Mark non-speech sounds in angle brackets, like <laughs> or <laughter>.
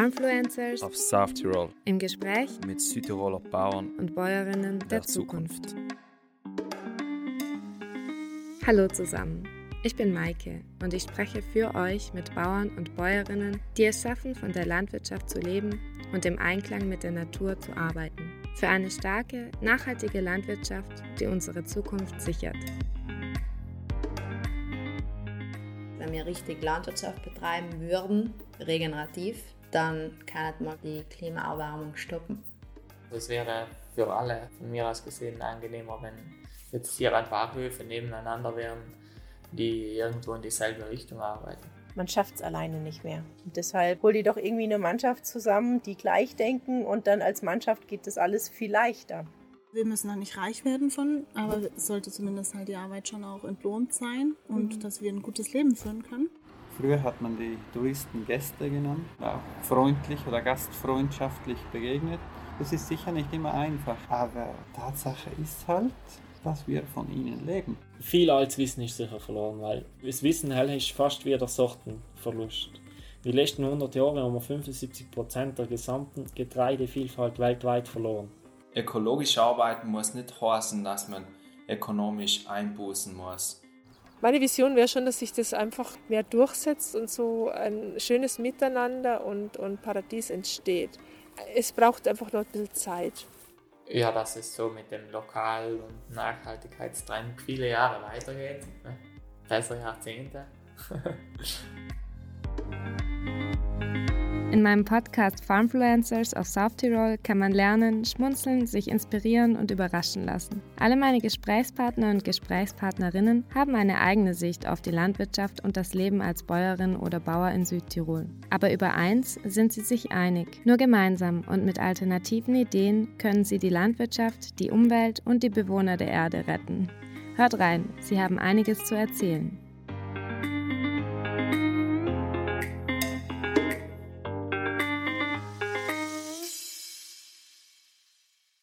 Farmfluencers auf South Tirol im Gespräch mit Südtiroler Bauern und Bäuerinnen der, der Zukunft. Zukunft. Hallo zusammen, ich bin Maike und ich spreche für euch mit Bauern und Bäuerinnen, die es schaffen, von der Landwirtschaft zu leben und im Einklang mit der Natur zu arbeiten. Für eine starke, nachhaltige Landwirtschaft, die unsere Zukunft sichert. Wenn wir richtig Landwirtschaft betreiben würden, regenerativ, dann kann man die Klimaerwärmung stoppen. Das wäre für alle von mir aus gesehen angenehmer, wenn jetzt hier ein paar Höfe nebeneinander wären, die irgendwo in dieselbe Richtung arbeiten. Man schafft es alleine nicht mehr. Und deshalb hol dir doch irgendwie eine Mannschaft zusammen, die gleich denken und dann als Mannschaft geht das alles viel leichter. Wir müssen noch nicht reich werden von, aber es sollte zumindest halt die Arbeit schon auch entlohnt sein und Mhm. dass wir ein gutes Leben führen können. Früher hat man die Touristen Gäste genannt, auch freundlich oder gastfreundschaftlich begegnet. Das ist sicher nicht immer einfach, aber Tatsache ist halt, dass wir von ihnen leben. Viel altes Wissen ist sicher verloren, weil das Wissen hell ist fast wie der Sortenverlust. Die letzten 100 Jahre haben wir 75% der gesamten Getreidevielfalt weltweit verloren. Ökologisch arbeiten muss nicht heißen, dass man ökonomisch einbußen muss. Meine Vision wäre schon, dass sich das einfach mehr durchsetzt und so ein schönes Miteinander und, und Paradies entsteht. Es braucht einfach noch ein bisschen Zeit. Ja, dass es so mit dem Lokal- und Nachhaltigkeitstrend viele Jahre weitergeht. Ne? Besser Jahrzehnte. <laughs> In meinem Podcast Farmfluencers auf South Tirol kann man lernen, schmunzeln, sich inspirieren und überraschen lassen. Alle meine Gesprächspartner und Gesprächspartnerinnen haben eine eigene Sicht auf die Landwirtschaft und das Leben als Bäuerin oder Bauer in Südtirol. Aber über eins sind sie sich einig. Nur gemeinsam und mit alternativen Ideen können sie die Landwirtschaft, die Umwelt und die Bewohner der Erde retten. Hört rein, sie haben einiges zu erzählen.